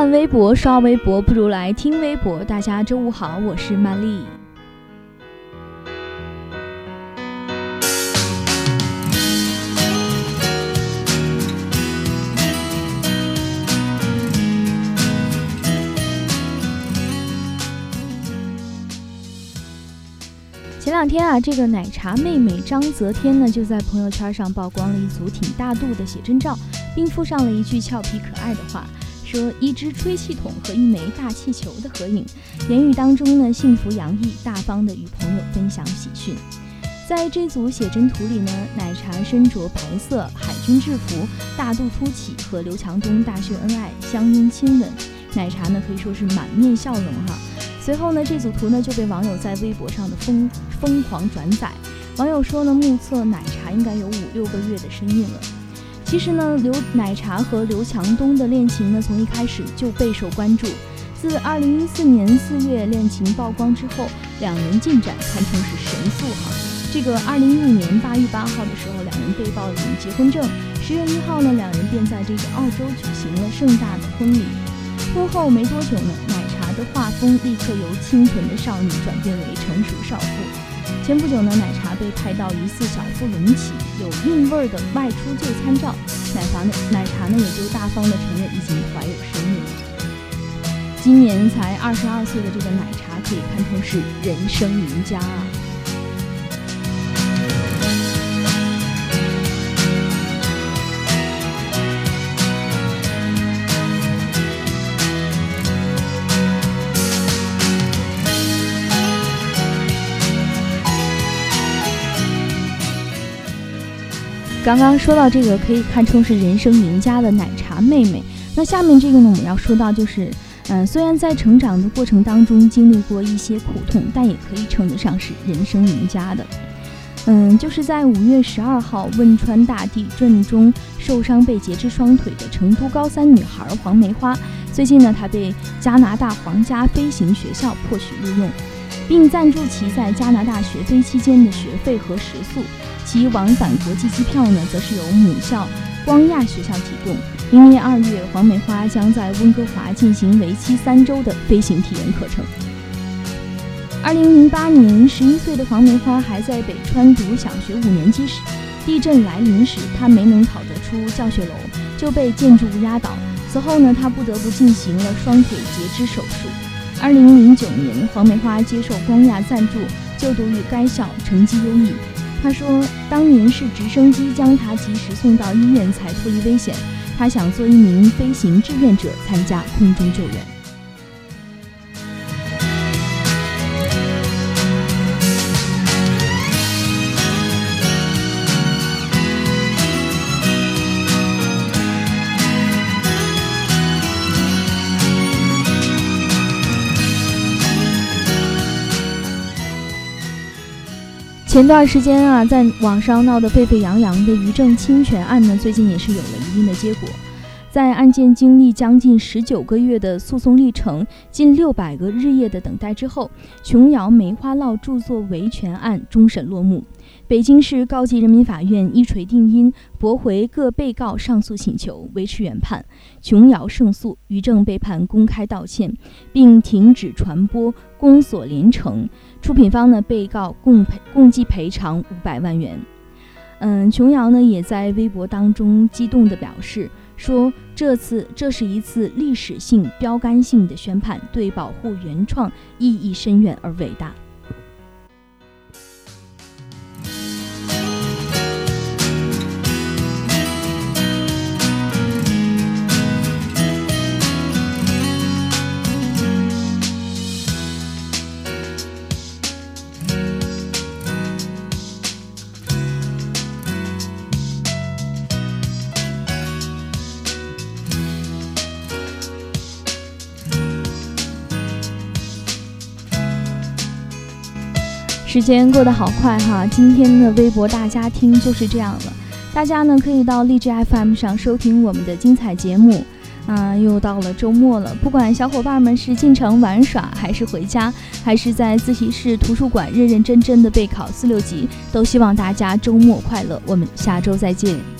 看微博、刷微博，不如来听微博。大家周五好，我是曼丽。前两天啊，这个奶茶妹妹张泽天呢，就在朋友圈上曝光了一组挺大度的写真照，并附上了一句俏皮可爱的话。说一只吹气筒和一枚大气球的合影，言语当中呢幸福洋溢，大方的与朋友分享喜讯。在这组写真图里呢，奶茶身着白色海军制服，大肚凸起，和刘强东大秀恩爱，相拥亲吻。奶茶呢可以说是满面笑容哈。随后呢，这组图呢就被网友在微博上的疯疯狂转载。网友说呢，目测奶茶应该有五六个月的身孕了。其实呢，刘奶茶和刘强东的恋情呢，从一开始就备受关注。自二零一四年四月恋情曝光之后，两人进展堪称是神速哈。这个二零一五年八月八号的时候，两人被曝领结婚证；十月一号呢，两人便在这个澳洲举行了盛大的婚礼。婚后没多久呢，的画风立刻由清纯的少女转变为成熟少妇。前不久呢，奶茶被拍到疑似小腹隆起、有韵味儿的外出就餐照，奶茶呢，奶茶呢也就大方的承认已经怀有身孕了。今年才二十二岁的这个奶茶，可以看成是人生赢家啊。刚刚说到这个可以看成是人生赢家的奶茶妹妹，那下面这个呢，我们要说到就是，嗯，虽然在成长的过程当中经历过一些苦痛，但也可以称得上是人生赢家的。嗯，就是在五月十二号汶川大地震中受伤被截肢双腿的成都高三女孩黄梅花，最近呢，她被加拿大皇家飞行学校破许录用，并赞助其在加拿大学飞期间的学费和食宿。其往返国际机票呢，则是由母校光亚学校提供。明年二月，黄梅花将在温哥华进行为期三周的飞行体验课程。二零零八年，十一岁的黄梅花还在北川读小学五年级时，地震来临时，她没能跑得出教学楼，就被建筑物压倒。此后呢，她不得不进行了双腿截肢手术。二零零九年，黄梅花接受光亚赞助，就读于该校，成绩优异。他说：“当年是直升机将他及时送到医院，才脱离危险。他想做一名飞行志愿者，参加空中救援。”前段时间啊，在网上闹得沸沸扬扬的于正侵权案呢，最近也是有了一定的结果。在案件经历将近十九个月的诉讼历程，近六百个日夜的等待之后，琼瑶梅花烙著作维权案终审落幕。北京市高级人民法院一锤定音，驳回各被告上诉请求，维持原判。琼瑶胜诉，于正被判公开道歉，并停止传播，宫锁连城。出品方呢，被告共赔共计赔偿五百万元。嗯，琼瑶呢也在微博当中激动地表示说：“这次这是一次历史性、标杆性的宣判，对保护原创意义深远而伟大。”时间过得好快哈，今天的微博大家听就是这样了。大家呢可以到荔枝 FM 上收听我们的精彩节目。啊，又到了周末了，不管小伙伴们是进城玩耍，还是回家，还是在自习室、图书馆认认真真的备考四六级，都希望大家周末快乐。我们下周再见。